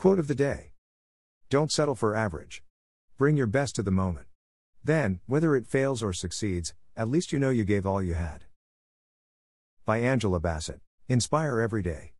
Quote of the day Don't settle for average. Bring your best to the moment. Then, whether it fails or succeeds, at least you know you gave all you had. By Angela Bassett. Inspire every day.